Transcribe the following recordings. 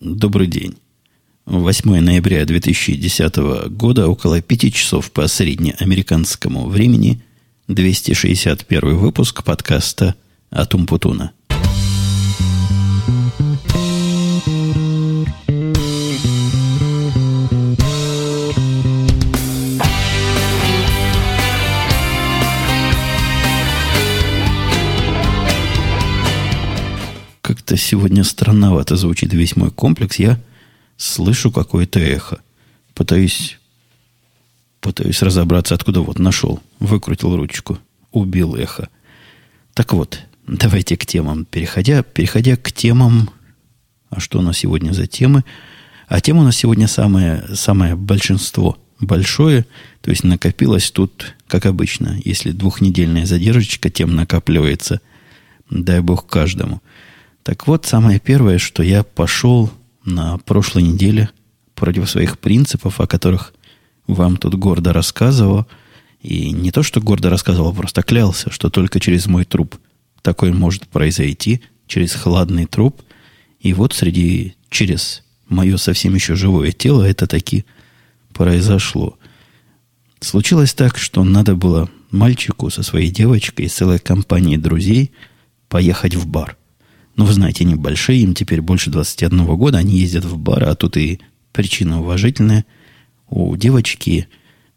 Добрый день. 8 ноября 2010 года, около 5 часов по среднеамериканскому времени, 261 выпуск подкаста «Атум Путуна». Как-то сегодня странновато звучит весь мой комплекс. Я слышу какое-то эхо. Пытаюсь, пытаюсь разобраться, откуда вот нашел. Выкрутил ручку. Убил эхо. Так вот, давайте к темам. Переходя, переходя к темам... А что у нас сегодня за темы? А тема у нас сегодня самое, самое большинство. Большое. То есть накопилось тут, как обычно. Если двухнедельная задержечка, тем накапливается. Дай бог каждому. Так вот, самое первое, что я пошел на прошлой неделе против своих принципов, о которых вам тут гордо рассказывал. И не то, что гордо рассказывал, а просто клялся, что только через мой труп такое может произойти, через хладный труп. И вот среди, через мое совсем еще живое тело это таки произошло. Случилось так, что надо было мальчику со своей девочкой и целой компанией друзей поехать в бар. Ну, вы знаете, они большие, им теперь больше 21 года, они ездят в бар, а тут и причина уважительная. У девочки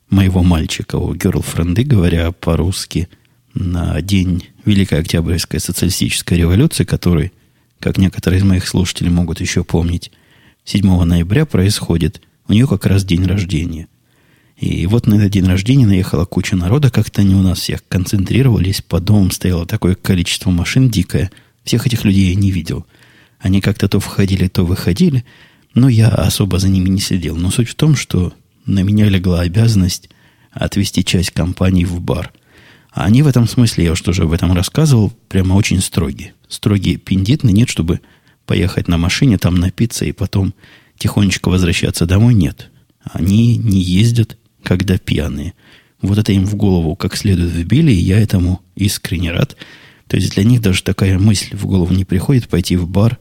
моего мальчика, у герлфренды, говоря по-русски, на день Великой Октябрьской социалистической революции, который, как некоторые из моих слушателей могут еще помнить, 7 ноября происходит, у нее как раз день рождения. И вот на этот день рождения наехала куча народа, как-то они у нас всех концентрировались, по домам стояло такое количество машин дикое – всех этих людей я не видел. Они как-то то входили, то выходили, но я особо за ними не следил. Но суть в том, что на меня легла обязанность отвести часть компании в бар. А они в этом смысле, я уж тоже об этом рассказывал, прямо очень строгие. Строгие пиндитны, нет, чтобы поехать на машине, там напиться и потом тихонечко возвращаться домой, нет. Они не ездят, когда пьяные. Вот это им в голову как следует вбили, и я этому искренне рад – то есть для них даже такая мысль в голову не приходит пойти в бар,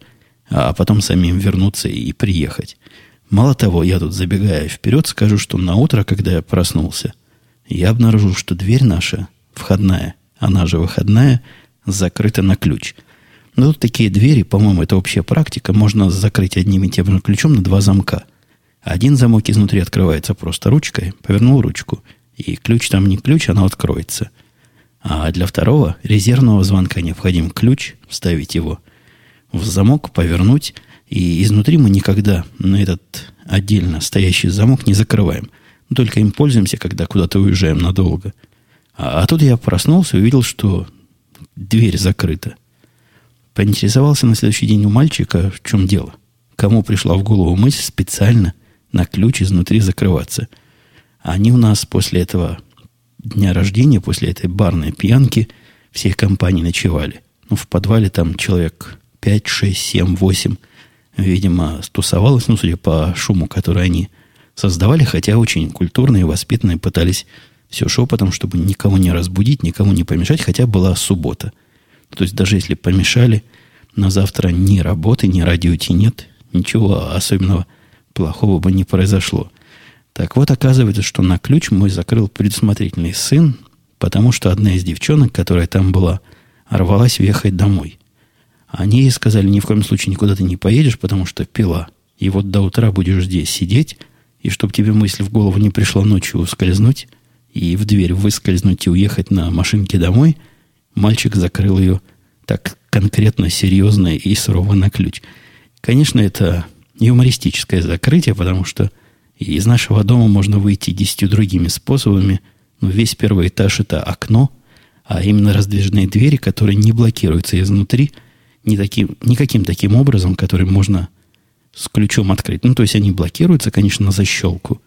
а потом самим вернуться и приехать. Мало того, я тут забегая вперед, скажу, что на утро, когда я проснулся, я обнаружил, что дверь наша, входная, она же выходная, закрыта на ключ. Но тут такие двери, по-моему, это общая практика, можно закрыть одним и тем же ключом на два замка. Один замок изнутри открывается просто ручкой, повернул ручку, и ключ там не ключ, она откроется – а для второго резервного звонка необходим ключ, вставить его в замок, повернуть. И изнутри мы никогда на этот отдельно стоящий замок не закрываем. Только им пользуемся, когда куда-то уезжаем надолго. А, а тут я проснулся и увидел, что дверь закрыта. Поинтересовался на следующий день у мальчика, в чем дело. Кому пришла в голову мысль специально на ключ изнутри закрываться. Они у нас после этого дня рождения, после этой барной пьянки, всех компаний ночевали. Ну, в подвале там человек 5, 6, 7, 8, видимо, стусовалось, ну, судя по шуму, который они создавали, хотя очень культурные, воспитанные, пытались все шепотом, чтобы никого не разбудить, никому не помешать, хотя была суббота. То есть даже если помешали, на завтра ни работы, ни радиоти нет, ничего особенного плохого бы не произошло. Так вот, оказывается, что на ключ мой закрыл предусмотрительный сын, потому что одна из девчонок, которая там была, рвалась въехать домой. Они ей сказали, ни в коем случае никуда ты не поедешь, потому что пила. И вот до утра будешь здесь сидеть, и чтобы тебе мысль в голову не пришла ночью ускользнуть, и в дверь выскользнуть и уехать на машинке домой, мальчик закрыл ее так конкретно, серьезно и сурово на ключ. Конечно, это юмористическое закрытие, потому что и из нашего дома можно выйти десятью другими способами. Но весь первый этаж – это окно, а именно раздвижные двери, которые не блокируются изнутри ни таким, никаким таким образом, который можно с ключом открыть. Ну, то есть они блокируются, конечно, на защелку.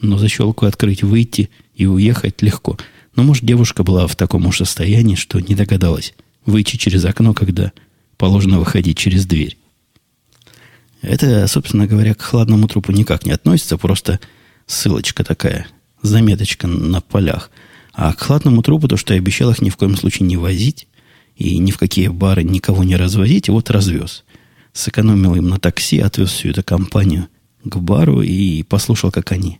Но защелку открыть, выйти и уехать легко. Но, может, девушка была в таком уж состоянии, что не догадалась выйти через окно, когда положено выходить через дверь. Это, собственно говоря, к хладному трупу никак не относится, просто ссылочка такая, заметочка на полях. А к хладному трупу то, что я обещал их ни в коем случае не возить, и ни в какие бары никого не развозить, и вот развез. сэкономил им на такси, отвез всю эту компанию к бару и послушал, как они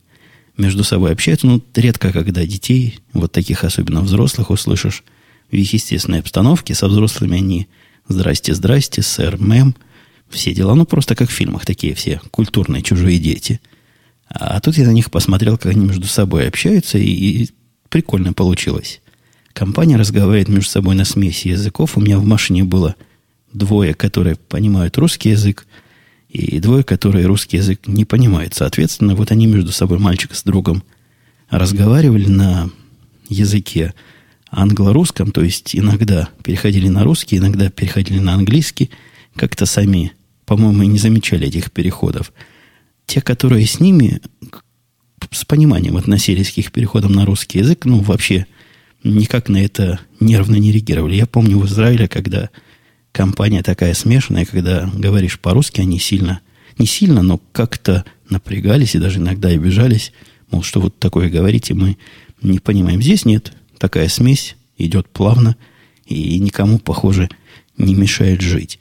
между собой общаются. Ну, редко, когда детей, вот таких особенно взрослых, услышишь в их естественной обстановке. Со взрослыми они «Здрасте, здрасте, сэр, мэм», все дела. Ну, просто как в фильмах такие все культурные чужие дети. А тут я на них посмотрел, как они между собой общаются, и, и прикольно получилось. Компания разговаривает между собой на смеси языков. У меня в машине было двое, которые понимают русский язык, и двое, которые русский язык не понимают. Соответственно, вот они между собой, мальчик с другом, разговаривали на языке англо-русском, то есть иногда переходили на русский, иногда переходили на английский, как-то сами, по-моему, и не замечали этих переходов. Те, которые с ними с пониманием относились к их переходам на русский язык, ну, вообще никак на это нервно не реагировали. Я помню в Израиле, когда компания такая смешанная, когда говоришь по-русски, они сильно, не сильно, но как-то напрягались и даже иногда обижались, мол, что вот такое говорите, мы не понимаем. Здесь нет, такая смесь идет плавно и никому, похоже, не мешает жить.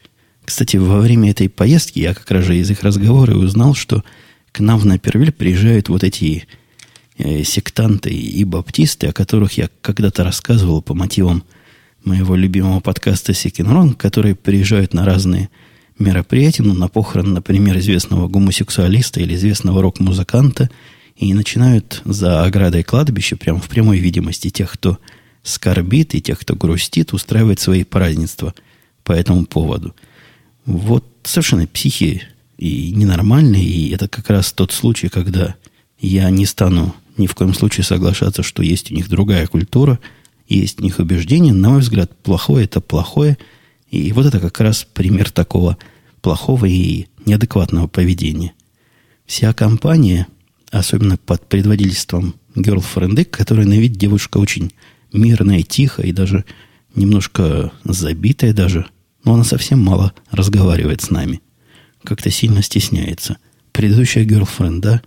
Кстати, во время этой поездки я как раз же из их разговора узнал, что к нам в Напервиль приезжают вот эти э, сектанты и баптисты, о которых я когда-то рассказывал по мотивам моего любимого подкаста Секинрон, которые приезжают на разные мероприятия, ну, на похороны, например, известного гомосексуалиста или известного рок-музыканта, и начинают за оградой кладбища, прямо в прямой видимости тех, кто скорбит, и тех, кто грустит, устраивать свои празднества по этому поводу. Вот совершенно психи и ненормальные, и это как раз тот случай, когда я не стану ни в коем случае соглашаться, что есть у них другая культура – есть у них убеждение, на мой взгляд, плохое это плохое. И вот это как раз пример такого плохого и неадекватного поведения. Вся компания, особенно под предводительством герлфренды, которая на вид девушка очень мирная, тихая и даже немножко забитая даже, но она совсем мало разговаривает с нами. Как-то сильно стесняется. Предыдущая герлфренда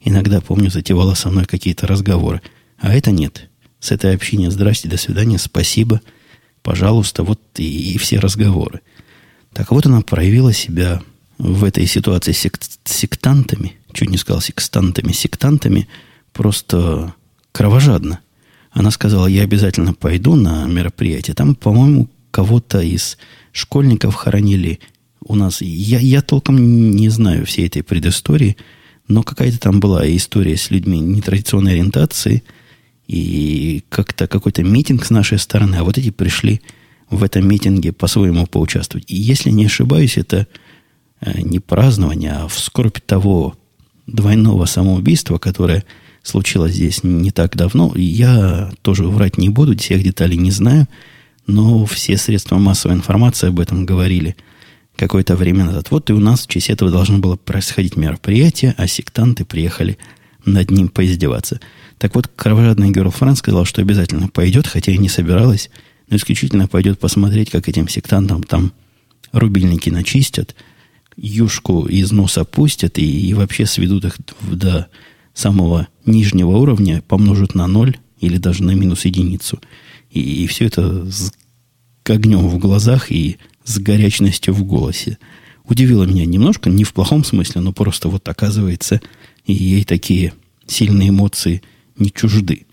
иногда, помню, затевала со мной какие-то разговоры. А это нет с этой общине «Здрасте, до свидания, спасибо, пожалуйста», вот и, и все разговоры. Так вот она проявила себя в этой ситуации с сектантами, чуть не сказал секстантами, сектантами, просто кровожадно. Она сказала, я обязательно пойду на мероприятие. Там, по-моему, кого-то из школьников хоронили у нас. Я, я толком не знаю всей этой предыстории, но какая-то там была история с людьми нетрадиционной ориентации – и как-то какой-то митинг с нашей стороны, а вот эти пришли в этом митинге по-своему поучаствовать. И если не ошибаюсь, это э, не празднование, а в скорбь того двойного самоубийства, которое случилось здесь не так давно. Я тоже врать не буду, всех деталей не знаю, но все средства массовой информации об этом говорили какое-то время назад. Вот и у нас в честь этого должно было происходить мероприятие, а сектанты приехали над ним поиздеваться – так вот, кровожадный Герлфрен сказал, что обязательно пойдет, хотя и не собиралась, но исключительно пойдет посмотреть, как этим сектантам там рубильники начистят, юшку из носа пустят и, и вообще сведут их до самого нижнего уровня, помножат на ноль или даже на минус единицу. И, и все это с огнем в глазах и с горячностью в голосе. Удивило меня немножко, не в плохом смысле, но просто вот оказывается, и ей такие сильные эмоции – не чужды.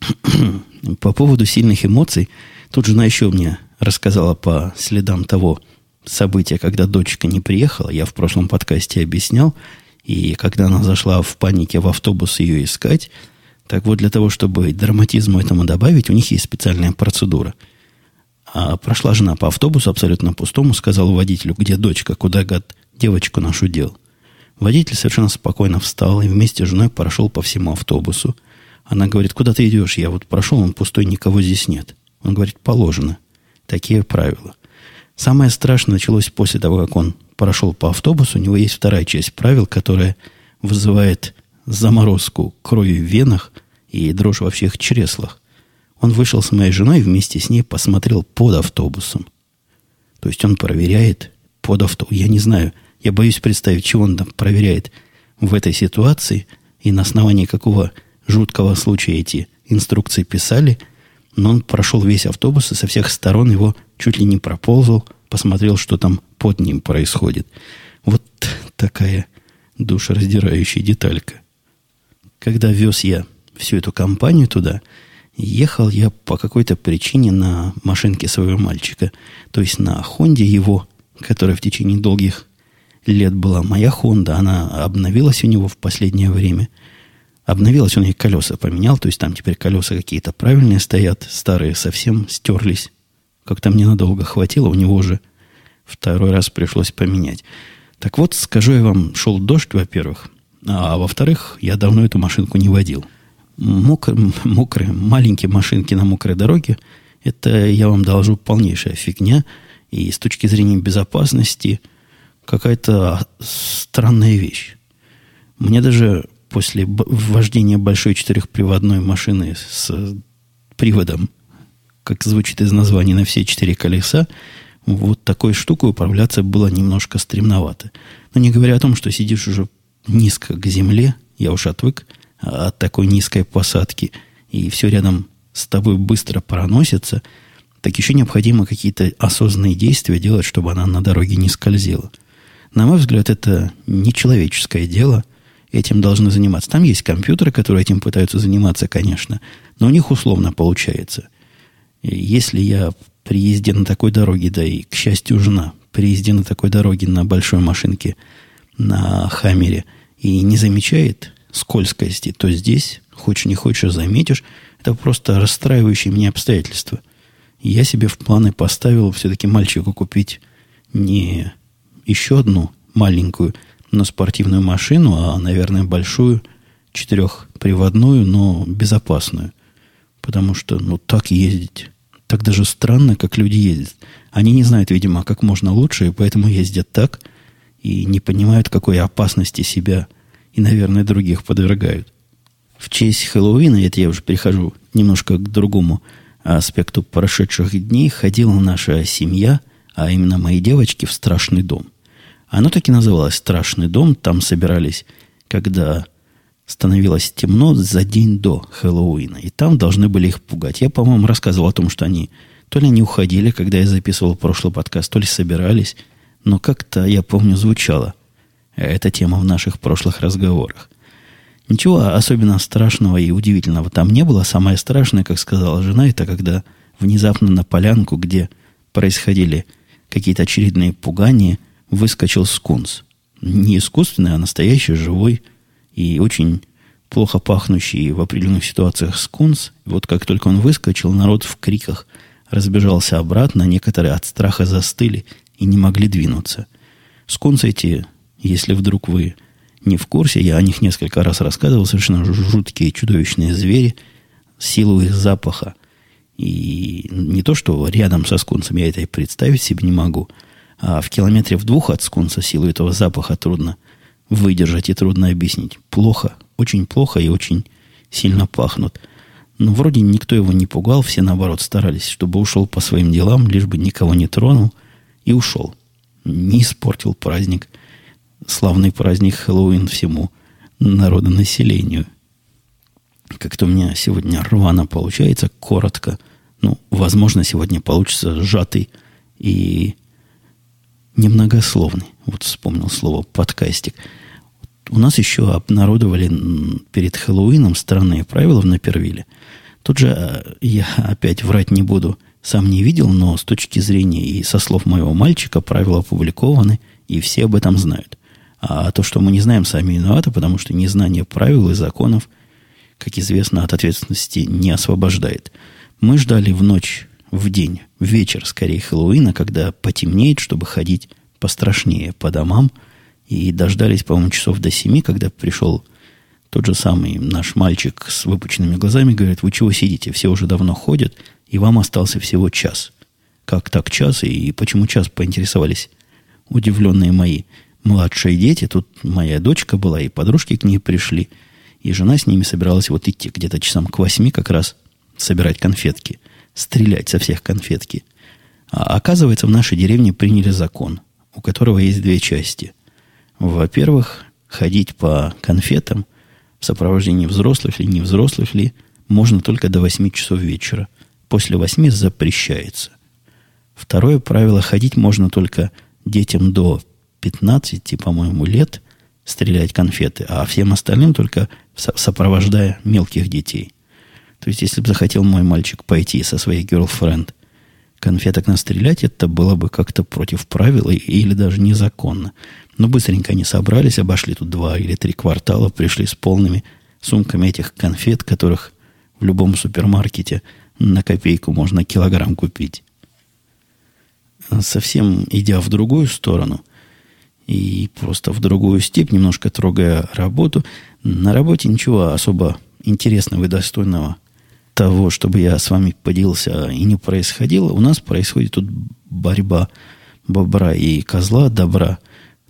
по поводу сильных эмоций, тут жена еще мне рассказала по следам того события, когда дочка не приехала. Я в прошлом подкасте объяснял. И когда она зашла в панике в автобус ее искать, так вот для того, чтобы драматизму этому добавить, у них есть специальная процедура. А прошла жена по автобусу абсолютно пустому, сказала водителю, где дочка, куда гад девочку нашу дел. Водитель совершенно спокойно встал и вместе с женой прошел по всему автобусу. Она говорит, куда ты идешь? Я вот прошел, он пустой, никого здесь нет. Он говорит, положено. Такие правила. Самое страшное началось после того, как он прошел по автобусу. У него есть вторая часть правил, которая вызывает заморозку крови в венах и дрожь во всех чреслах. Он вышел с моей женой и вместе с ней посмотрел под автобусом. То есть он проверяет под автобусом. Я не знаю, я боюсь представить, чего он там проверяет в этой ситуации и на основании какого жуткого случая эти инструкции писали. Но он прошел весь автобус и со всех сторон его чуть ли не проползал, посмотрел, что там под ним происходит. Вот такая душераздирающая деталька. Когда вез я всю эту компанию туда, ехал я по какой-то причине на машинке своего мальчика. То есть на Хонде его, которая в течение долгих лет была моя Хонда, она обновилась у него в последнее время. Обновилась, он ей колеса поменял, то есть там теперь колеса какие-то правильные стоят, старые совсем стерлись. Как-то мне надолго хватило, у него уже второй раз пришлось поменять. Так вот, скажу я вам, шел дождь, во-первых, а во-вторых, я давно эту машинку не водил. Мокр, мокрые, маленькие машинки на мокрой дороге, это, я вам должу, полнейшая фигня. И с точки зрения безопасности – какая-то странная вещь. Мне даже после вождения большой четырехприводной машины с приводом, как звучит из названия, на все четыре колеса, вот такой штукой управляться было немножко стремновато. Но не говоря о том, что сидишь уже низко к земле, я уж отвык от такой низкой посадки, и все рядом с тобой быстро проносится, так еще необходимо какие-то осознанные действия делать, чтобы она на дороге не скользила. На мой взгляд, это нечеловеческое дело. Этим должны заниматься. Там есть компьютеры, которые этим пытаются заниматься, конечно, но у них условно получается. Если я при езде на такой дороге, да и, к счастью, жена, при езде на такой дороге на большой машинке, на Хаммере, и не замечает скользкости, то здесь, хочешь не хочешь, заметишь, это просто расстраивающие меня обстоятельства. Я себе в планы поставил все-таки мальчику купить не еще одну маленькую, но спортивную машину, а, наверное, большую, четырехприводную, но безопасную. Потому что, ну, так ездить, так даже странно, как люди ездят. Они не знают, видимо, как можно лучше, и поэтому ездят так, и не понимают, какой опасности себя и, наверное, других подвергают. В честь Хэллоуина, это я уже перехожу немножко к другому аспекту прошедших дней, ходила наша семья, а именно мои девочки, в страшный дом – оно так и называлось «Страшный дом». Там собирались, когда становилось темно за день до Хэллоуина. И там должны были их пугать. Я, по-моему, рассказывал о том, что они то ли не уходили, когда я записывал прошлый подкаст, то ли собирались. Но как-то, я помню, звучала эта тема в наших прошлых разговорах. Ничего особенно страшного и удивительного там не было. Самое страшное, как сказала жена, это когда внезапно на полянку, где происходили какие-то очередные пугания – выскочил скунс. Не искусственный, а настоящий, живой и очень плохо пахнущий в определенных ситуациях скунс. Вот как только он выскочил, народ в криках разбежался обратно, некоторые от страха застыли и не могли двинуться. Скунсы эти, если вдруг вы не в курсе, я о них несколько раз рассказывал, совершенно жуткие чудовищные звери, силу их запаха. И не то, что рядом со скунсом я это и представить себе не могу – а в километре в двух от скунса силу этого запаха трудно выдержать и трудно объяснить. Плохо, очень плохо и очень сильно пахнут. Но вроде никто его не пугал, все наоборот старались, чтобы ушел по своим делам, лишь бы никого не тронул, и ушел. Не испортил праздник, славный праздник Хэллоуин всему народонаселению. Как-то у меня сегодня рвано получается, коротко. Ну, возможно, сегодня получится сжатый и немногословный. Вот вспомнил слово подкастик. У нас еще обнародовали перед Хэллоуином странные правила в Напервиле. Тут же э, я опять врать не буду, сам не видел, но с точки зрения и со слов моего мальчика правила опубликованы, и все об этом знают. А то, что мы не знаем, сами виноваты, потому что незнание правил и законов, как известно, от ответственности не освобождает. Мы ждали в ночь в день, в вечер, скорее, Хэллоуина, когда потемнеет, чтобы ходить пострашнее по домам. И дождались, по-моему, часов до семи, когда пришел тот же самый наш мальчик с выпученными глазами, говорит, вы чего сидите? Все уже давно ходят, и вам остался всего час. Как так час? И почему час, поинтересовались удивленные мои младшие дети. Тут моя дочка была, и подружки к ней пришли. И жена с ними собиралась вот идти где-то часам к восьми как раз собирать конфетки – стрелять со всех конфетки. А оказывается, в нашей деревне приняли закон, у которого есть две части. Во-первых, ходить по конфетам в сопровождении взрослых или не взрослых ли можно только до 8 часов вечера. После 8 запрещается. Второе правило – ходить можно только детям до 15, по-моему, лет стрелять конфеты, а всем остальным только сопровождая мелких детей. То есть, если бы захотел мой мальчик пойти со своей girlfriend конфеток настрелять, это было бы как-то против правил или даже незаконно. Но быстренько они собрались, обошли тут два или три квартала, пришли с полными сумками этих конфет, которых в любом супермаркете на копейку можно килограмм купить. Совсем идя в другую сторону и просто в другую степь, немножко трогая работу, на работе ничего особо интересного и достойного того, чтобы я с вами поделился, и не происходило. У нас происходит тут борьба бобра и козла, добра,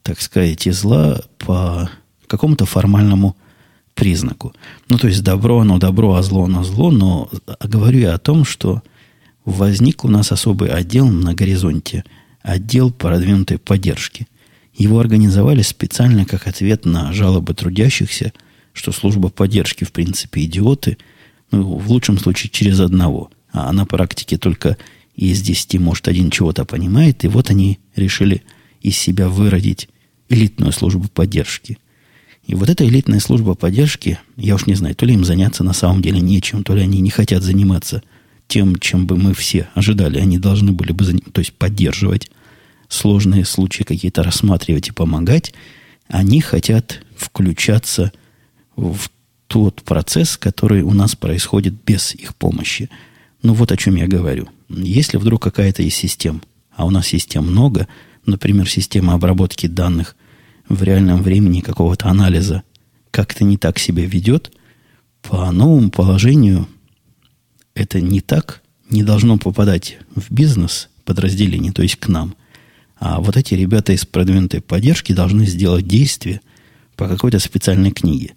так сказать, и зла по какому-то формальному признаку. Ну, то есть добро, оно добро, а зло, оно зло, но говорю я о том, что возник у нас особый отдел на горизонте, отдел продвинутой поддержки. Его организовали специально как ответ на жалобы трудящихся, что служба поддержки, в принципе, идиоты, ну, в лучшем случае, через одного. А на практике только из десяти, может, один чего-то понимает, и вот они решили из себя выродить элитную службу поддержки – и вот эта элитная служба поддержки, я уж не знаю, то ли им заняться на самом деле нечем, то ли они не хотят заниматься тем, чем бы мы все ожидали. Они должны были бы, заним... то есть поддерживать сложные случаи какие-то рассматривать и помогать. Они хотят включаться в тот процесс, который у нас происходит без их помощи. Ну вот о чем я говорю. Если вдруг какая-то из систем, а у нас систем много, например, система обработки данных – в реальном времени какого-то анализа как-то не так себя ведет, по новому положению это не так, не должно попадать в бизнес подразделение, то есть к нам. А вот эти ребята из продвинутой поддержки должны сделать действие по какой-то специальной книге.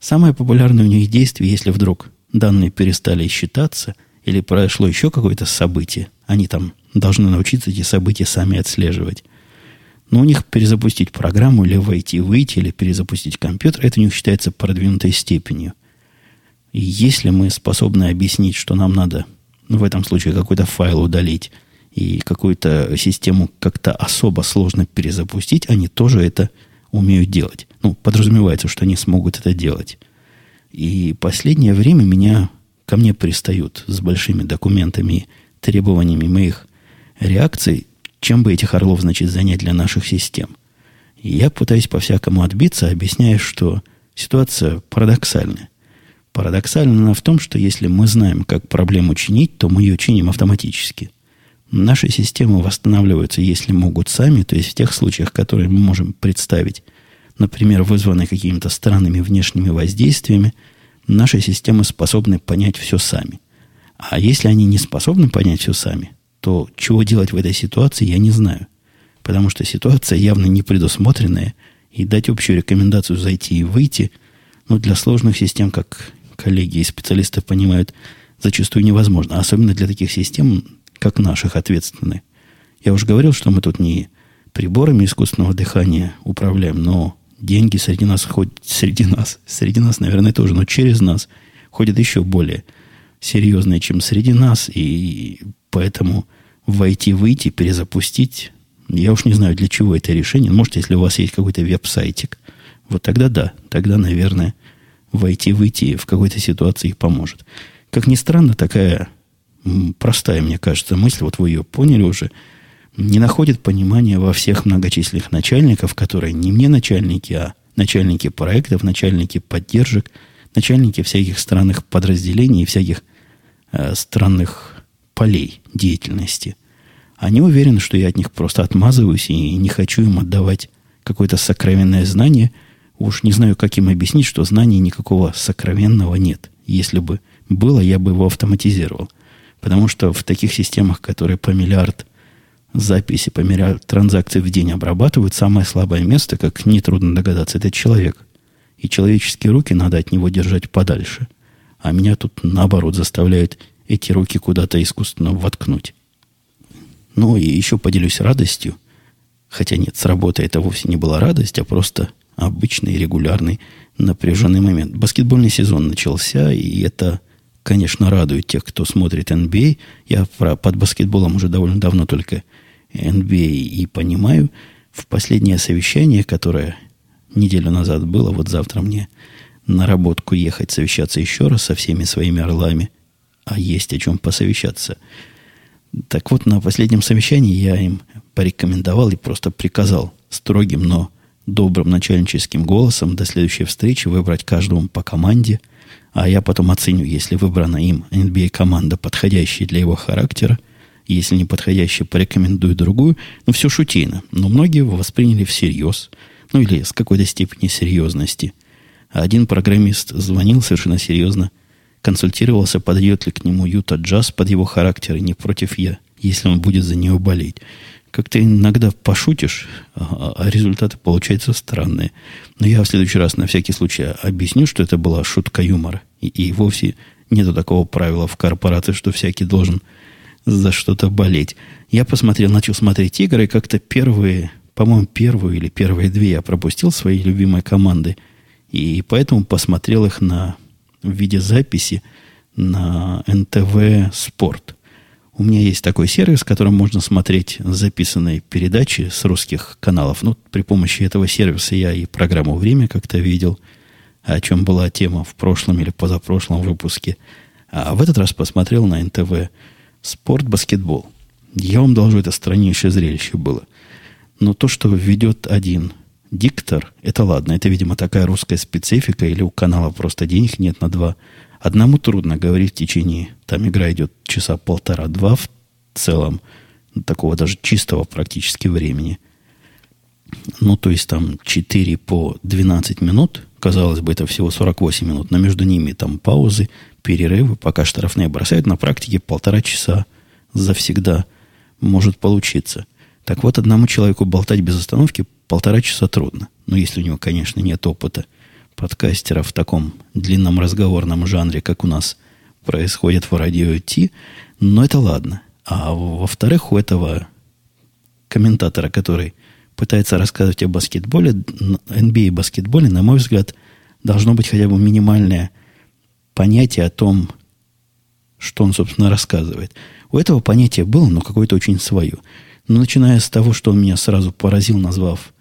Самое популярное у них действие, если вдруг данные перестали считаться или произошло еще какое-то событие, они там должны научиться эти события сами отслеживать. Но у них перезапустить программу или войти, выйти, или перезапустить компьютер, это у них считается продвинутой степенью. И если мы способны объяснить, что нам надо в этом случае какой-то файл удалить и какую-то систему как-то особо сложно перезапустить, они тоже это умеют делать. Ну, подразумевается, что они смогут это делать. И последнее время меня ко мне пристают с большими документами, требованиями моих реакций чем бы этих орлов, значит, занять для наших систем. И я пытаюсь по-всякому отбиться, объясняя, что ситуация парадоксальная. Парадоксальна она в том, что если мы знаем, как проблему чинить, то мы ее чиним автоматически. Наши системы восстанавливаются, если могут сами, то есть в тех случаях, которые мы можем представить, например, вызванные какими-то странными внешними воздействиями, наши системы способны понять все сами. А если они не способны понять все сами, то чего делать в этой ситуации, я не знаю. Потому что ситуация явно не предусмотренная, и дать общую рекомендацию зайти и выйти, ну, для сложных систем, как коллеги и специалисты понимают, зачастую невозможно. Особенно для таких систем, как наших, ответственных. Я уже говорил, что мы тут не приборами искусственного дыхания управляем, но деньги среди нас ходят, среди нас, среди нас, наверное, тоже, но через нас ходят еще более серьезные, чем среди нас, и Поэтому войти-выйти, перезапустить, я уж не знаю, для чего это решение. Может, если у вас есть какой-то веб-сайтик, вот тогда да, тогда, наверное, войти-выйти в какой-то ситуации поможет. Как ни странно, такая простая, мне кажется, мысль, вот вы ее поняли уже, не находит понимания во всех многочисленных начальников, которые не мне начальники, а начальники проектов, начальники поддержек, начальники всяких странных подразделений и всяких э, странных полей деятельности. Они уверены, что я от них просто отмазываюсь и не хочу им отдавать какое-то сокровенное знание. Уж не знаю, как им объяснить, что знания никакого сокровенного нет. Если бы было, я бы его автоматизировал. Потому что в таких системах, которые по миллиард записи, по миллиард транзакций в день обрабатывают, самое слабое место, как нетрудно догадаться, это человек. И человеческие руки надо от него держать подальше. А меня тут, наоборот, заставляют эти руки куда-то искусственно воткнуть. Ну и еще поделюсь радостью. Хотя нет, с работы это вовсе не была радость, а просто обычный, регулярный, напряженный момент. Баскетбольный сезон начался, и это, конечно, радует тех, кто смотрит NBA. А. Я про, под баскетболом уже довольно давно только NBA и понимаю, в последнее совещание, которое неделю назад было, вот завтра мне наработку ехать, совещаться еще раз со всеми своими орлами, а есть о чем посовещаться. Так вот, на последнем совещании я им порекомендовал и просто приказал строгим, но добрым начальническим голосом до следующей встречи выбрать каждому по команде, а я потом оценю, если выбрана им NBA-команда, подходящая для его характера, если не подходящая, порекомендую другую. Ну, все шутейно. Но многие его восприняли всерьез. Ну, или с какой-то степени серьезности. Один программист звонил совершенно серьезно, консультировался, подойдет ли к нему Юта Джаз под его характер, и не против я, если он будет за нее болеть. Как-то иногда пошутишь, а результаты получаются странные. Но я в следующий раз на всякий случай объясню, что это была шутка юмора. И, и вовсе нету такого правила в корпорации, что всякий должен за что-то болеть. Я посмотрел, начал смотреть игры, и как-то первые, по-моему, первую или первые две я пропустил свои любимые команды. И поэтому посмотрел их на, в виде записи на НТВ Спорт. У меня есть такой сервис, которым можно смотреть записанные передачи с русских каналов. Ну, при помощи этого сервиса я и программу «Время» как-то видел, о чем была тема в прошлом или позапрошлом выпуске. А в этот раз посмотрел на НТВ Спорт, баскетбол. Я вам должу, это страннейшее зрелище было. Но то, что ведет один диктор, это ладно. Это, видимо, такая русская специфика, или у канала просто денег нет на два. Одному трудно говорить в течение, там игра идет часа полтора-два в целом, такого даже чистого практически времени. Ну, то есть там 4 по 12 минут, казалось бы, это всего 48 минут, но между ними там паузы, перерывы, пока штрафные бросают, на практике полтора часа завсегда может получиться. Так вот, одному человеку болтать без остановки полтора часа трудно. Ну, если у него, конечно, нет опыта подкастера в таком длинном разговорном жанре, как у нас происходит в радио Ти. Но это ладно. А во-вторых, у этого комментатора, который пытается рассказывать о баскетболе, NBA баскетболе, на мой взгляд, должно быть хотя бы минимальное – понятие о том, что он, собственно, рассказывает. У этого понятия было, но какое-то очень свое. Но начиная с того, что он меня сразу поразил, назвав,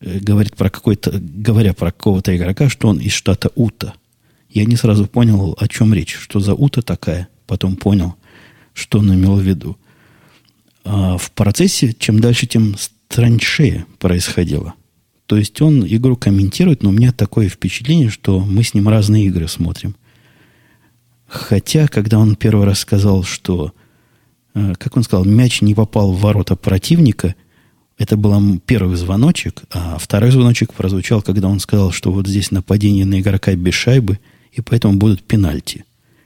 говорит про какой-то, говоря про какого-то игрока, что он из штата Ута. Я не сразу понял, о чем речь, что за Ута такая. Потом понял, что он имел в виду. А в процессе, чем дальше, тем страньшее происходило. То есть он игру комментирует, но у меня такое впечатление, что мы с ним разные игры смотрим. Хотя, когда он первый раз сказал, что, э, как он сказал, мяч не попал в ворота противника, это был первый звоночек, а второй звоночек прозвучал, когда он сказал, что вот здесь нападение на игрока без шайбы, и поэтому будут пенальти.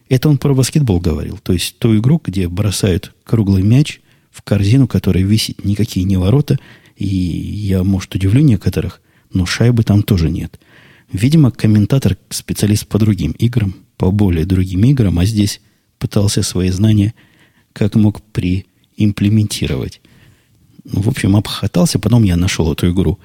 Это он про баскетбол говорил. То есть ту игру, где бросают круглый мяч в корзину, которая висит никакие не ворота, и я, может, удивлю некоторых, но шайбы там тоже нет. Видимо, комментатор, специалист по другим играм, по более другим играм, а здесь пытался свои знания как мог приимплементировать. Ну, в общем, обхотался, потом я нашел эту игру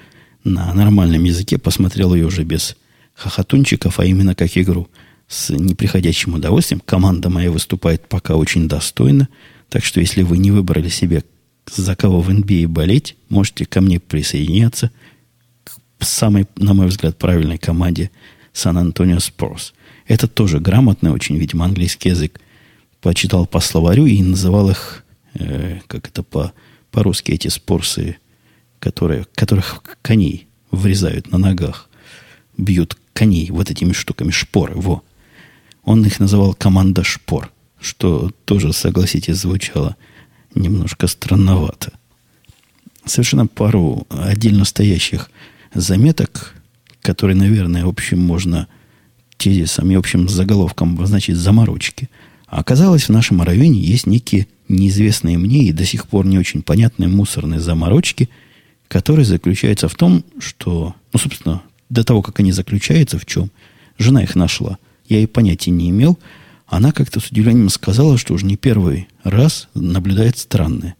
на нормальном языке, посмотрел ее уже без хохотунчиков, а именно как игру с неприходящим удовольствием. Команда моя выступает пока очень достойно, так что если вы не выбрали себе, за кого в NBA болеть, можете ко мне присоединяться к самой, на мой взгляд, правильной команде Сан-Антонио Спорс – это тоже грамотный очень, видимо, английский язык. Почитал по словарю и называл их, э, как это по, по-русски, эти спорсы, которые, которых коней врезают на ногах. Бьют коней вот этими штуками, шпоры, во. Он их называл команда шпор, что тоже, согласитесь, звучало немножко странновато. Совершенно пару отдельно стоящих заметок, которые, наверное, в общем, можно тезисом и общим заголовком обозначить заморочки. А оказалось, в нашем районе есть некие неизвестные мне и до сих пор не очень понятные мусорные заморочки, которые заключаются в том, что, ну, собственно, до того, как они заключаются, в чем, жена их нашла. Я и понятия не имел. Она как-то с удивлением сказала, что уже не первый раз наблюдает странное.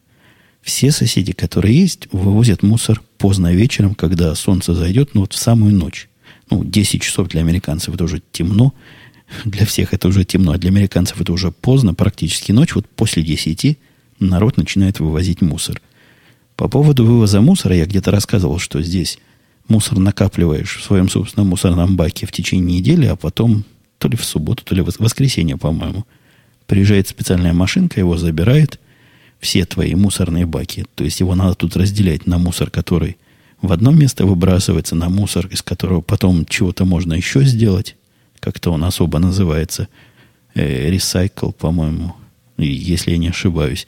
Все соседи, которые есть, вывозят мусор поздно вечером, когда солнце зайдет, ну вот в самую ночь ну, 10 часов для американцев это уже темно, для всех это уже темно, а для американцев это уже поздно, практически ночь. Вот после 10 народ начинает вывозить мусор. По поводу вывоза мусора я где-то рассказывал, что здесь мусор накапливаешь в своем собственном мусорном баке в течение недели, а потом то ли в субботу, то ли в воскресенье, по-моему, приезжает специальная машинка, его забирает, все твои мусорные баки. То есть его надо тут разделять на мусор, который в одно место выбрасывается, на мусор, из которого потом чего-то можно еще сделать. Как-то он особо называется. Ресайкл, по-моему, если я не ошибаюсь.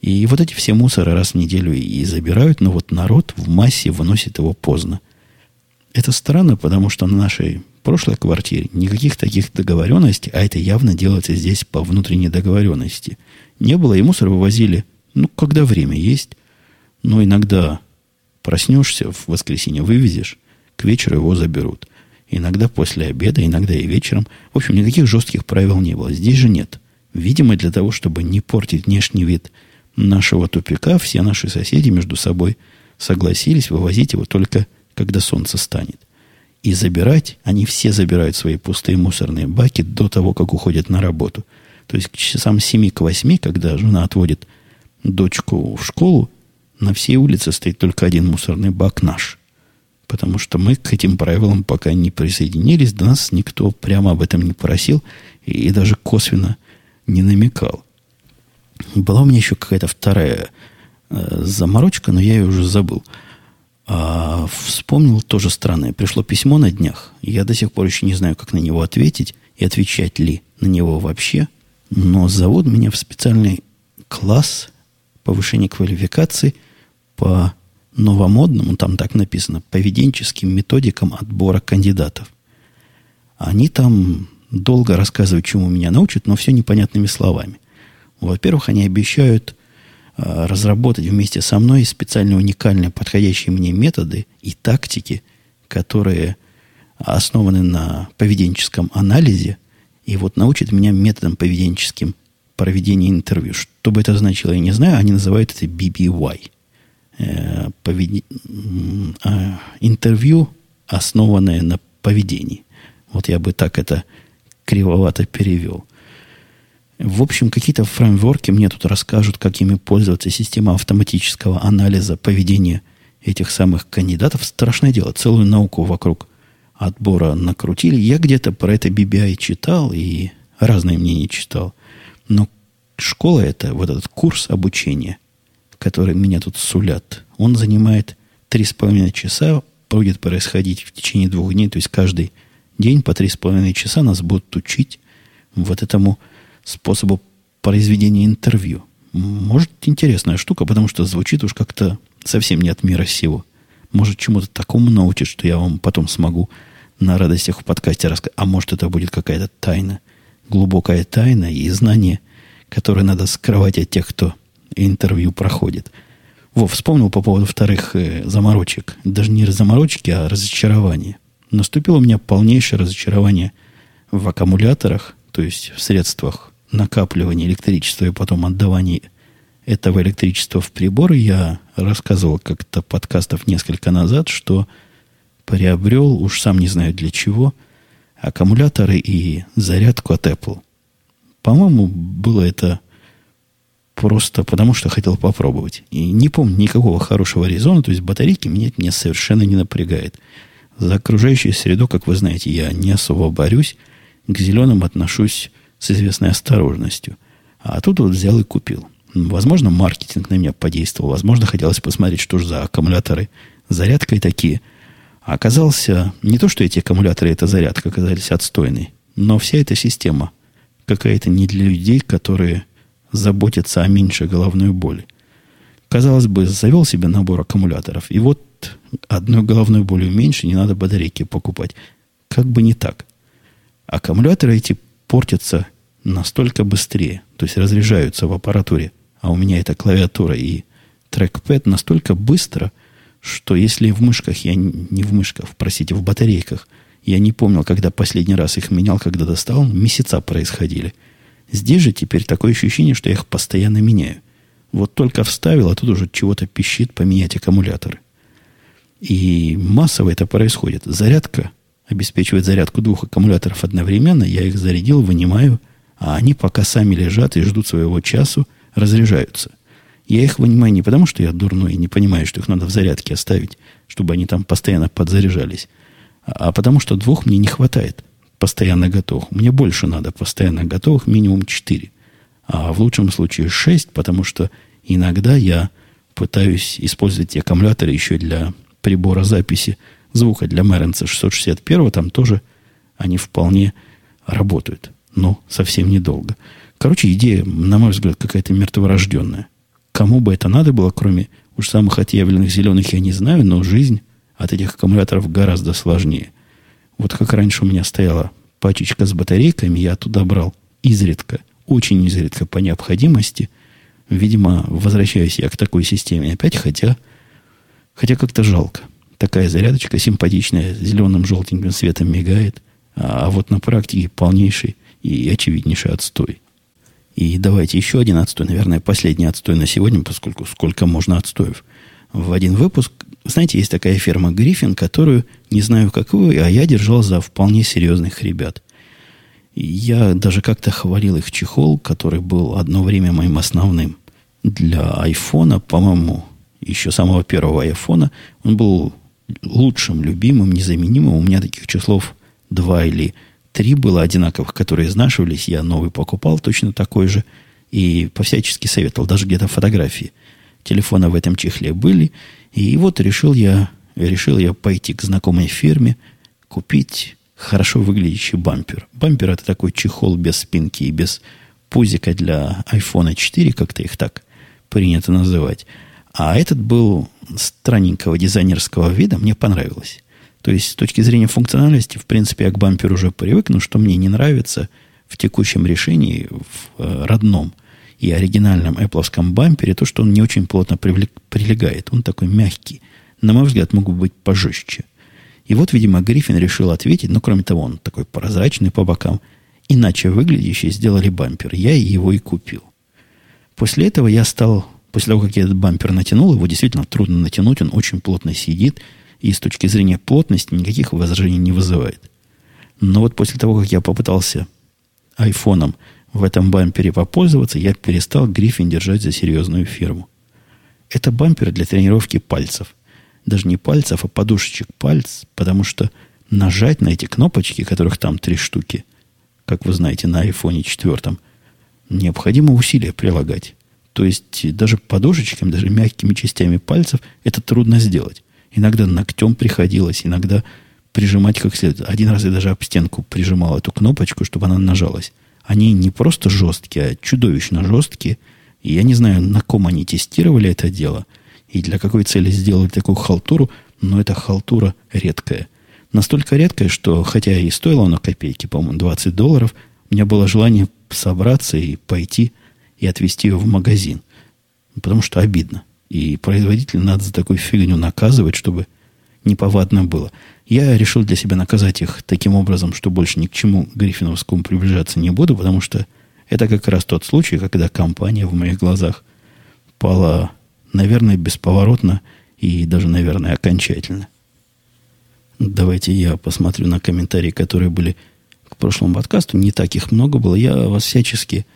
И вот эти все мусоры раз в неделю и забирают, но вот народ в массе выносит его поздно. Это странно, потому что на нашей прошлой квартире никаких таких договоренностей, а это явно делается здесь по внутренней договоренности, не было, и мусор вывозили, ну, когда время есть. Но иногда проснешься в воскресенье, вывезешь, к вечеру его заберут. Иногда после обеда, иногда и вечером. В общем, никаких жестких правил не было. Здесь же нет. Видимо, для того, чтобы не портить внешний вид нашего тупика, все наши соседи между собой согласились вывозить его только когда солнце станет. И забирать, они все забирают свои пустые мусорные баки до того, как уходят на работу. То есть к часам 7 к 8, когда жена отводит дочку в школу, на всей улице стоит только один мусорный бак наш. Потому что мы к этим правилам пока не присоединились, до нас никто прямо об этом не просил и, и даже косвенно не намекал. Была у меня еще какая-то вторая э, заморочка, но я ее уже забыл. А, вспомнил тоже странное. Пришло письмо на днях. Я до сих пор еще не знаю, как на него ответить и отвечать ли на него вообще. Но зовут меня в специальный класс повышения квалификации по новомодному, там так написано, поведенческим методикам отбора кандидатов. Они там долго рассказывают, чему меня научат, но все непонятными словами. Во-первых, они обещают э, разработать вместе со мной специально уникальные, подходящие мне методы и тактики, которые основаны на поведенческом анализе, и вот научат меня методом поведенческим проведения интервью. Что бы это значило, я не знаю. Они называют это BBY. Э, повед... э, интервью, основанное на поведении. Вот я бы так это кривовато перевел. В общем, какие-то фреймворки мне тут расскажут, как ими пользоваться. Система автоматического анализа поведения этих самых кандидатов. Страшное дело. Целую науку вокруг отбора накрутили. Я где-то про это BBI читал и разные мнения читал. Но школа это, вот этот курс обучения, который меня тут сулят, он занимает три с половиной часа, будет происходить в течение двух дней, то есть каждый день по три с половиной часа нас будут учить вот этому способу произведения интервью. Может, интересная штука, потому что звучит уж как-то совсем не от мира сего. Может, чему-то такому научит, что я вам потом смогу на радостях в подкасте рассказать. А может, это будет какая-то тайна, глубокая тайна и знание, которое надо скрывать от тех, кто интервью проходит. Во, вспомнил по поводу вторых э, заморочек. Даже не заморочки, а разочарование. Наступило у меня полнейшее разочарование в аккумуляторах, то есть в средствах накапливания электричества и потом отдавания этого электричества в приборы, я рассказывал как-то подкастов несколько назад, что приобрел, уж сам не знаю для чего, аккумуляторы и зарядку от Apple. По-моему, было это просто потому, что хотел попробовать. И не помню никакого хорошего резона, то есть батарейки меня это меня совершенно не напрягает. За окружающую среду, как вы знаете, я не особо борюсь. К зеленым отношусь с известной осторожностью. А тут вот взял и купил. Возможно, маркетинг на меня подействовал. Возможно, хотелось посмотреть, что же за аккумуляторы зарядкой такие. А оказался не то, что эти аккумуляторы, эта зарядка оказались отстойной, но вся эта система какая-то не для людей, которые заботятся о меньшей головной боли. Казалось бы, завел себе набор аккумуляторов, и вот одной головной болью меньше, не надо батарейки покупать. Как бы не так. Аккумуляторы эти портятся настолько быстрее, то есть разряжаются в аппаратуре, а у меня это клавиатура и трекпэд настолько быстро, что если в мышках, я не в мышках, простите, в батарейках, я не помнил, когда последний раз их менял, когда достал, месяца происходили. Здесь же теперь такое ощущение, что я их постоянно меняю. Вот только вставил, а тут уже чего-то пищит поменять аккумуляторы. И массово это происходит. Зарядка обеспечивает зарядку двух аккумуляторов одновременно. Я их зарядил, вынимаю, а они пока сами лежат и ждут своего часу, разряжаются. Я их вынимаю не потому, что я дурной и не понимаю, что их надо в зарядке оставить, чтобы они там постоянно подзаряжались, а потому что двух мне не хватает постоянно готовых. Мне больше надо постоянно готовых, минимум четыре. А в лучшем случае шесть, потому что иногда я пытаюсь использовать аккумуляторы еще для прибора записи звука для Меренса 661, там тоже они вполне работают, но совсем недолго. Короче, идея, на мой взгляд, какая-то мертворожденная. Кому бы это надо было, кроме уж самых отъявленных зеленых, я не знаю, но жизнь от этих аккумуляторов гораздо сложнее. Вот как раньше у меня стояла пачечка с батарейками, я туда брал изредка, очень изредка по необходимости. Видимо, возвращаюсь я к такой системе опять, хотя, хотя как-то жалко. Такая зарядочка симпатичная, зеленым желтеньким светом мигает, а вот на практике полнейший и очевиднейший отстой. И давайте еще один отстой, наверное, последний отстой на сегодня, поскольку сколько можно отстоев. В один выпуск, знаете, есть такая ферма Гриффин, которую, не знаю, как вы, а я держал за вполне серьезных ребят. Я даже как-то хвалил их чехол, который был одно время моим основным. Для айфона, по-моему, еще самого первого айфона, он был лучшим, любимым, незаменимым. У меня таких числов два или Три было одинаковых, которые изнашивались. Я новый покупал, точно такой же. И по-всячески советовал. Даже где-то фотографии телефона в этом чехле были. И вот решил я, решил я пойти к знакомой фирме, купить хорошо выглядящий бампер. Бампер это такой чехол без спинки и без пузика для iPhone 4, как-то их так принято называть. А этот был странненького дизайнерского вида, мне понравилось. То есть, с точки зрения функциональности, в принципе, я к бамперу уже привык, но что мне не нравится в текущем решении, в э, родном и оригинальном Apple бампере, то, что он не очень плотно прилегает. Он такой мягкий. На мой взгляд, мог бы быть пожестче. И вот, видимо, Гриффин решил ответить, но кроме того, он такой прозрачный по бокам, иначе выглядящий, сделали бампер. Я его и купил. После этого я стал, после того, как я этот бампер натянул, его действительно трудно натянуть, он очень плотно сидит – и с точки зрения плотности никаких возражений не вызывает. Но вот после того, как я попытался айфоном в этом бампере попользоваться, я перестал Гриффин держать за серьезную фирму. Это бампер для тренировки пальцев. Даже не пальцев, а подушечек пальц, потому что нажать на эти кнопочки, которых там три штуки, как вы знаете, на айфоне четвертом, необходимо усилия прилагать. То есть даже подушечками, даже мягкими частями пальцев это трудно сделать. Иногда ногтем приходилось, иногда прижимать как следует. Один раз я даже об стенку прижимал эту кнопочку, чтобы она нажалась. Они не просто жесткие, а чудовищно жесткие. И я не знаю, на ком они тестировали это дело и для какой цели сделали такую халтуру, но эта халтура редкая. Настолько редкая, что, хотя и стоило оно копейки, по-моему, 20 долларов, у меня было желание собраться и пойти и отвезти ее в магазин. Потому что обидно. И производителя надо за такую фигню наказывать, чтобы неповадно было. Я решил для себя наказать их таким образом, что больше ни к чему Гриффиновскому приближаться не буду, потому что это как раз тот случай, когда компания в моих глазах пала, наверное, бесповоротно и даже, наверное, окончательно. Давайте я посмотрю на комментарии, которые были к прошлому подкасту. Не так их много было. Я вас всячески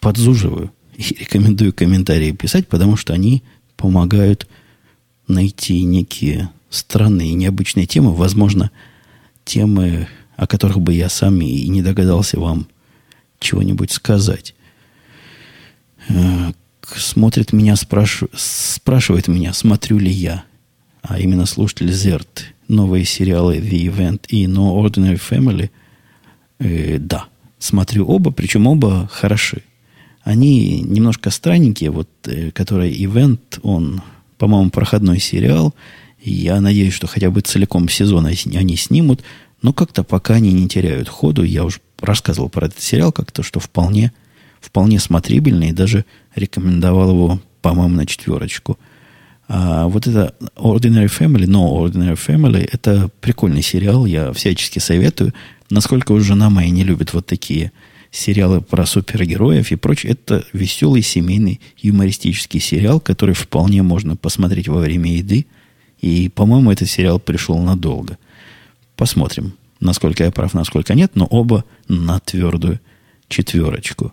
подзуживаю и рекомендую комментарии писать, потому что они помогают найти некие странные и необычные темы, возможно, темы, о которых бы я сам и не догадался вам чего-нибудь сказать. Э, смотрит меня, спраш... спрашивает меня, смотрю ли я, а именно слушатель Зерт, новые сериалы The Event и No Ordinary Family. Э, да, смотрю оба, причем оба хороши. Они немножко странненькие, вот, э, который ивент, он, по-моему, проходной сериал. Я надеюсь, что хотя бы целиком сезон они снимут, но как-то пока они не теряют ходу. Я уже рассказывал про этот сериал как-то, что вполне, вполне смотрибельный, и даже рекомендовал его, по-моему, на четверочку. А вот это Ordinary Family, No Ordinary Family, это прикольный сериал, я всячески советую. Насколько уж жена моя не любит вот такие сериалы про супергероев и прочее. Это веселый семейный юмористический сериал, который вполне можно посмотреть во время еды. И, по-моему, этот сериал пришел надолго. Посмотрим, насколько я прав, насколько нет, но оба на твердую четверочку.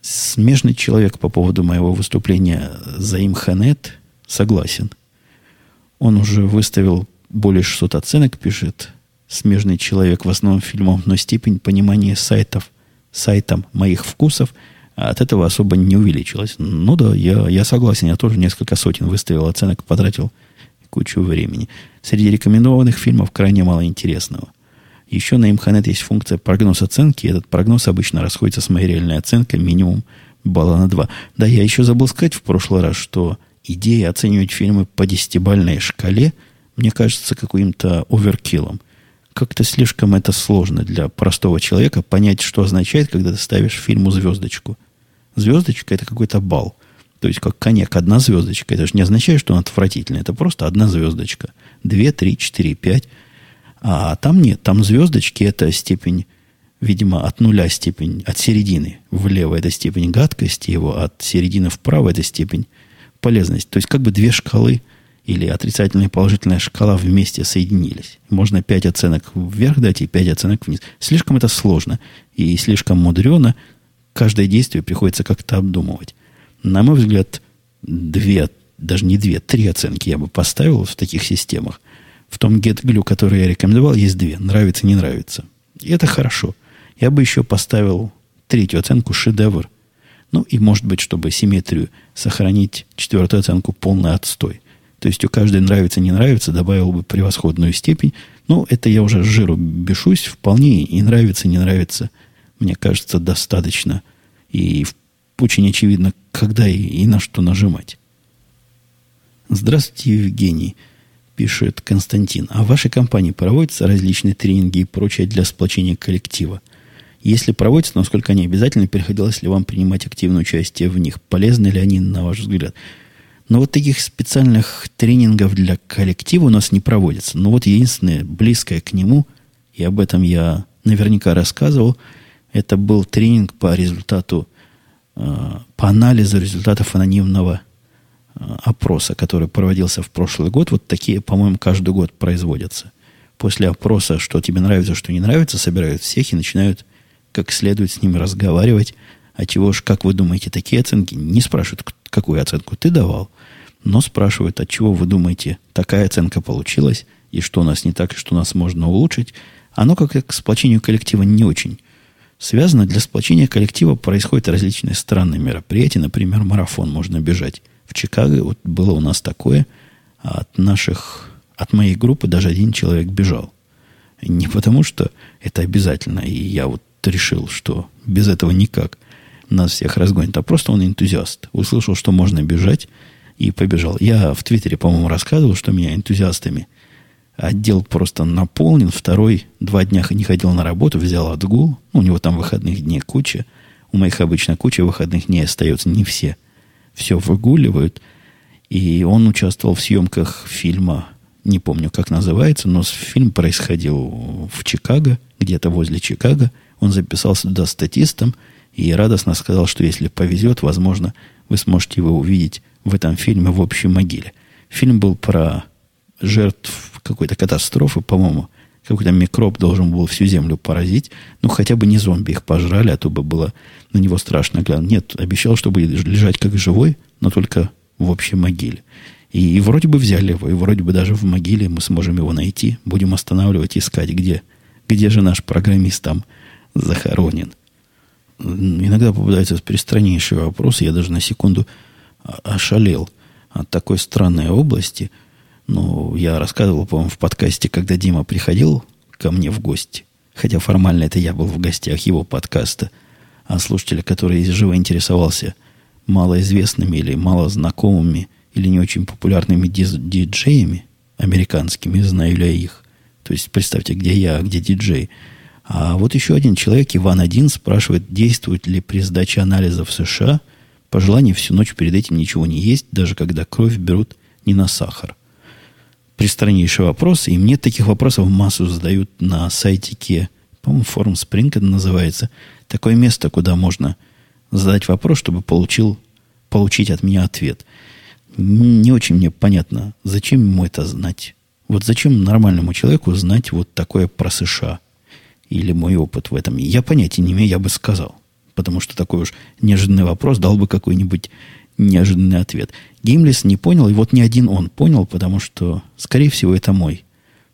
Смежный человек по поводу моего выступления Заим Ханет согласен. Он уже выставил более 600 оценок, пишет смежный человек в основном фильмом, но степень понимания сайтов, сайтом моих вкусов от этого особо не увеличилась. Ну да, я, я согласен, я тоже несколько сотен выставил оценок, потратил кучу времени. Среди рекомендованных фильмов крайне мало интересного. Еще на Imhanet есть функция прогноз оценки, и этот прогноз обычно расходится с моей реальной оценкой минимум балла на 2. Да, я еще забыл сказать в прошлый раз, что идея оценивать фильмы по десятибальной шкале мне кажется каким-то оверкиллом. Как-то слишком это сложно для простого человека понять, что означает, когда ты ставишь фильму звездочку. Звездочка – это какой-то балл. То есть, как коньяк, одна звездочка. Это же не означает, что он отвратительный. Это просто одна звездочка. Две, три, четыре, пять. А там нет. Там звездочки – это степень, видимо, от нуля степень, от середины влево – это степень гадкости его, от середины вправо – это степень полезности. То есть, как бы две шкалы или отрицательная и положительная шкала вместе соединились. Можно пять оценок вверх дать и пять оценок вниз. Слишком это сложно и слишком мудрено. Каждое действие приходится как-то обдумывать. На мой взгляд, две, даже не две, три оценки я бы поставил в таких системах. В том GetGlue, который я рекомендовал, есть две. Нравится, не нравится. И это хорошо. Я бы еще поставил третью оценку шедевр. Ну и, может быть, чтобы симметрию сохранить, четвертую оценку полный отстой. То есть у каждой нравится, не нравится, добавил бы превосходную степень. Ну, это я уже жиру бешусь. Вполне и нравится, не нравится. Мне кажется, достаточно. И очень очевидно, когда и, и на что нажимать. Здравствуйте, Евгений, пишет Константин. А в вашей компании проводятся различные тренинги и прочее для сплочения коллектива? Если проводятся, насколько они обязательны, приходилось ли вам принимать активное участие в них? Полезны ли они, на ваш взгляд? Но вот таких специальных тренингов для коллектива у нас не проводится. Но вот единственное, близкое к нему, и об этом я наверняка рассказывал, это был тренинг по результату по анализу результатов анонимного э, опроса, который проводился в прошлый год. Вот такие, по-моему, каждый год производятся. После опроса, что тебе нравится, что не нравится, собирают всех и начинают как следует с ними разговаривать. А чего ж, как вы думаете, такие оценки? Не спрашивают, какую оценку ты давал, но спрашивают, от чего вы думаете, такая оценка получилась, и что у нас не так, и что у нас можно улучшить. Оно как к сплочению коллектива не очень связано. Для сплочения коллектива происходят различные странные мероприятия. Например, марафон можно бежать. В Чикаго вот было у нас такое. От наших, от моей группы даже один человек бежал. Не потому, что это обязательно, и я вот решил, что без этого никак нас всех разгонит, а просто он энтузиаст. Услышал, что можно бежать, и побежал. Я в Твиттере, по-моему, рассказывал, что меня энтузиастами – Отдел просто наполнен. Второй два дня не ходил на работу, взял отгул. У него там выходных дней куча. У моих обычно куча выходных дней остается. Не все. Все выгуливают. И он участвовал в съемках фильма, не помню, как называется, но фильм происходил в Чикаго, где-то возле Чикаго. Он записался туда статистом и радостно сказал, что если повезет, возможно, вы сможете его увидеть в этом фильме в общей могиле. Фильм был про жертв какой-то катастрофы, по-моему, какой-то микроб должен был всю землю поразить. Ну, хотя бы не зомби их пожрали, а то бы было на него страшно глянуть. Нет, обещал, что будет лежать как живой, но только в общей могиле. И, и вроде бы взяли его, и вроде бы даже в могиле мы сможем его найти. Будем останавливать, искать, где, где же наш программист там захоронен. Иногда попадаются пристраннейшие вопросы. Я даже на секунду ошалел от такой странной области – ну, я рассказывал, по-моему, в подкасте, когда Дима приходил ко мне в гости. Хотя формально это я был в гостях его подкаста. А слушателя, который живо интересовался малоизвестными или малознакомыми или не очень популярными диджеями американскими, знаю ли я их. То есть, представьте, где я, а где диджей. А вот еще один человек, Иван-1, спрашивает, действует ли при сдаче анализа в США по желанию всю ночь перед этим ничего не есть, даже когда кровь берут не на сахар пристраннейший вопрос, и мне таких вопросов массу задают на сайтике, по-моему, форум Spring это называется. Такое место, куда можно задать вопрос, чтобы получил, получить от меня ответ. Не очень мне понятно, зачем ему это знать. Вот зачем нормальному человеку знать вот такое про США? Или мой опыт в этом? Я понятия не имею, я бы сказал. потому что такой уж неожиданный вопрос дал бы какой-нибудь неожиданный ответ. Гимлис не понял, и вот ни один он понял, потому что, скорее всего, это мой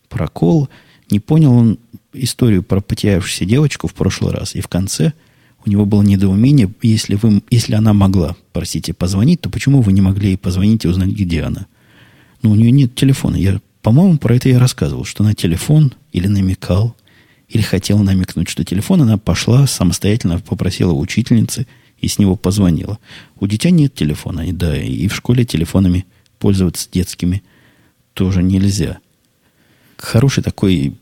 прокол. Не понял он историю про потерявшуюся девочку в прошлый раз, и в конце у него было недоумение, если, вы, если она могла, простите, позвонить, то почему вы не могли ей позвонить и узнать, где она? Ну, у нее нет телефона. Я, по-моему, про это я рассказывал, что на телефон или намекал, или хотел намекнуть, что телефон она пошла самостоятельно, попросила учительницы и с него позвонила. У дитя нет телефона, и да, и в школе телефонами пользоваться детскими тоже нельзя. Хороший такой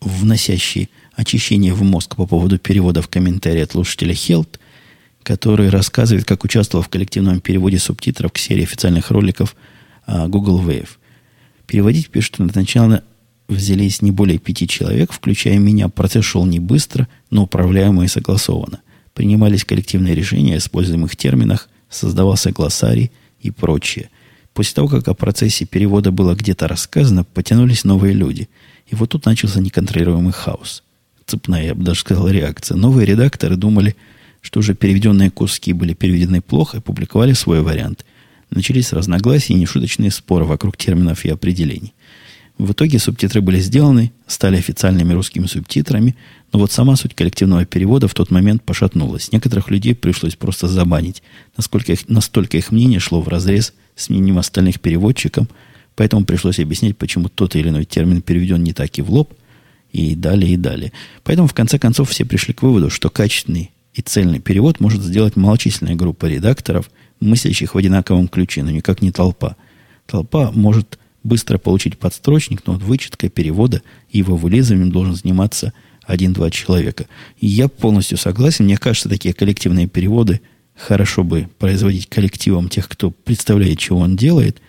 вносящий очищение в мозг по поводу перевода в комментарии от слушателя Хелт, который рассказывает, как участвовал в коллективном переводе субтитров к серии официальных роликов а, Google Wave. Переводить пишет, что сначала взялись не более пяти человек, включая меня. Процесс шел не быстро, но управляемо и согласованно. Принимались коллективные решения о используемых терминах, создавался глоссарий и прочее. После того, как о процессе перевода было где-то рассказано, потянулись новые люди. И вот тут начался неконтролируемый хаос. Цепная, я бы даже сказал, реакция. Новые редакторы думали, что уже переведенные куски были переведены плохо и публиковали свой вариант. Начались разногласия и нешуточные споры вокруг терминов и определений. В итоге субтитры были сделаны, стали официальными русскими субтитрами, но вот сама суть коллективного перевода в тот момент пошатнулась. Некоторых людей пришлось просто забанить, насколько их, настолько их мнение шло в разрез с мнением остальных переводчиков, поэтому пришлось объяснять, почему тот или иной термин переведен не так и в лоб, и далее, и далее. Поэтому, в конце концов, все пришли к выводу, что качественный и цельный перевод может сделать малочисленная группа редакторов, мыслящих в одинаковом ключе, но никак не толпа. Толпа может быстро получить подстрочник, но вот вычеткой перевода и его вылизыванием должен заниматься один-два человека. И я полностью согласен. Мне кажется, такие коллективные переводы хорошо бы производить коллективом тех, кто представляет, чего он делает.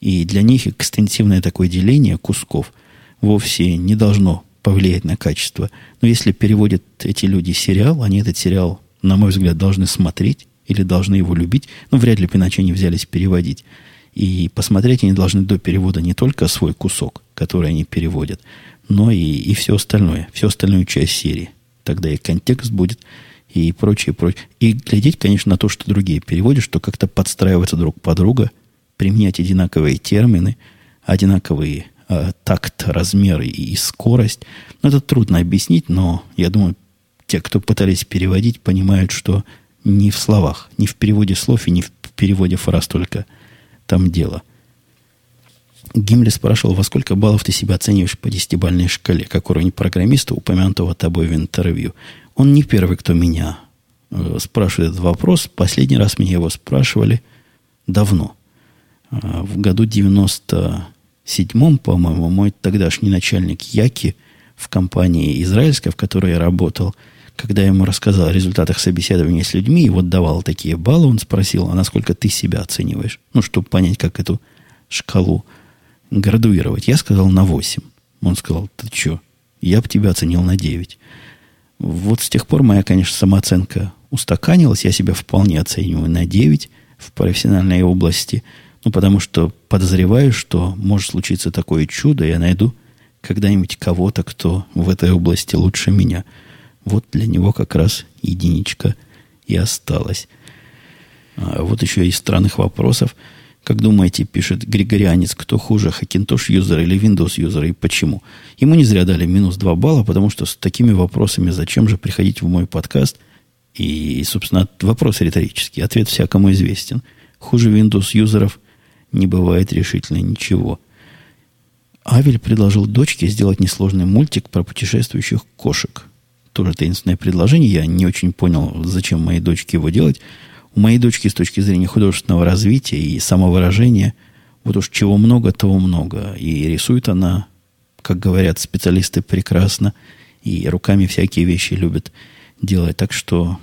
И для них экстенсивное такое деление кусков вовсе не должно повлиять на качество. Но если переводят эти люди сериал, они этот сериал, на мой взгляд, должны смотреть или должны его любить. Ну, вряд ли бы иначе они взялись переводить. И посмотреть они должны до перевода не только свой кусок, который они переводят, но и, и все остальное, всю остальную часть серии. Тогда и контекст будет, и прочее, прочее. И глядеть, конечно, на то, что другие переводят, что как-то подстраиваться друг под друга, применять одинаковые термины, одинаковые э, такт, размеры и, и скорость. Ну, это трудно объяснить, но я думаю, те, кто пытались переводить, понимают, что не в словах, не в переводе слов и не в переводе фраз только – там дело. Гимли спрашивал, во сколько баллов ты себя оцениваешь по десятибальной шкале, как уровень программиста, упомянутого тобой в интервью. Он не первый, кто меня э, спрашивает этот вопрос. Последний раз меня его спрашивали давно. Э, в году 97-м, по-моему, мой тогдашний начальник Яки в компании израильской, в которой я работал – когда я ему рассказал о результатах собеседования с людьми и вот давал такие баллы, он спросил, а насколько ты себя оцениваешь? Ну, чтобы понять, как эту шкалу градуировать. Я сказал на 8. Он сказал, ты что, я бы тебя оценил на 9. Вот с тех пор моя, конечно, самооценка устаканилась. Я себя вполне оцениваю на 9 в профессиональной области. Ну, потому что подозреваю, что может случиться такое чудо, я найду когда-нибудь кого-то, кто в этой области лучше меня – вот для него как раз единичка и осталась. А вот еще из странных вопросов. Как думаете, пишет Григорианец, кто хуже, Hackintosh юзер или Windows юзер и почему? Ему не зря дали минус 2 балла, потому что с такими вопросами зачем же приходить в мой подкаст? И, собственно, вопрос риторический. Ответ всякому известен. Хуже Windows юзеров не бывает решительно ничего. Авель предложил дочке сделать несложный мультик про путешествующих кошек тоже таинственное предложение. Я не очень понял, зачем моей дочке его делать. У моей дочки с точки зрения художественного развития и самовыражения, вот уж чего много, того много. И рисует она, как говорят специалисты, прекрасно. И руками всякие вещи любит делать. Так что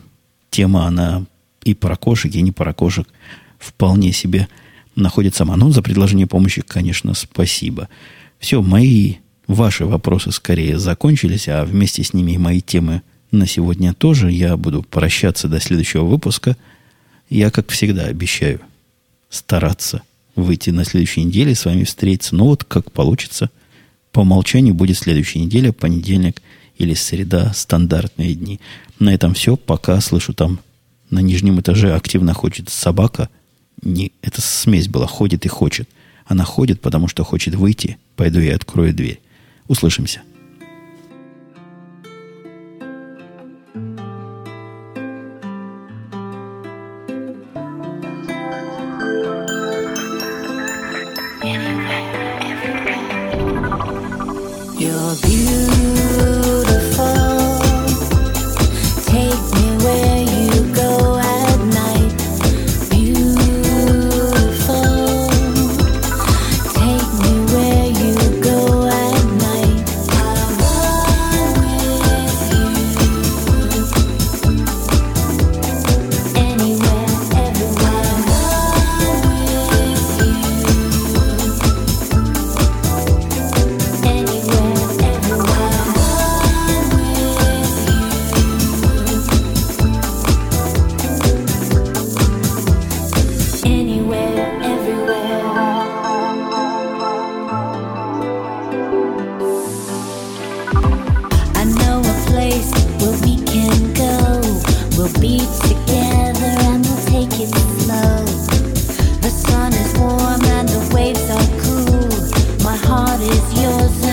тема, она и про кошек, и не про кошек вполне себе находит сама. Но за предложение помощи, конечно, спасибо. Все, мои Ваши вопросы скорее закончились, а вместе с ними и мои темы на сегодня тоже. Я буду прощаться до следующего выпуска. Я, как всегда, обещаю стараться выйти на следующей неделе, с вами встретиться. Но вот как получится. По умолчанию будет следующая неделя, понедельник или среда, стандартные дни. На этом все. Пока слышу там на нижнем этаже активно ходит собака. Не, это смесь была, ходит и хочет. Она ходит, потому что хочет выйти. Пойду и открою дверь. Услышимся. is yours.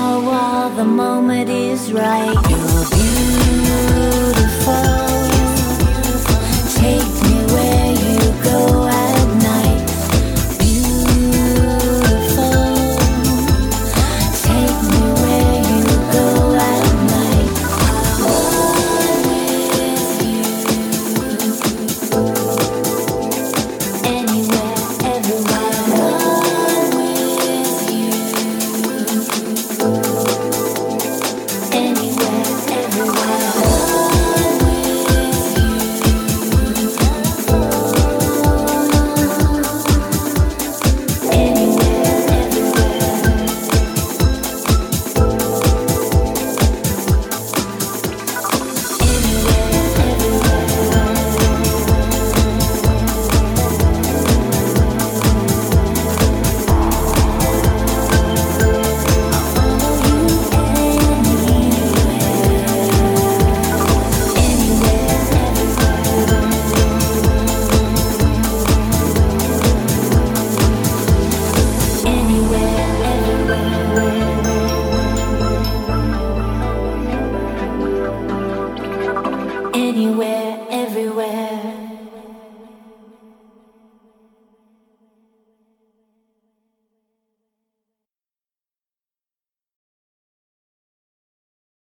Now while the moment is right. You're beautiful. Take me where you go.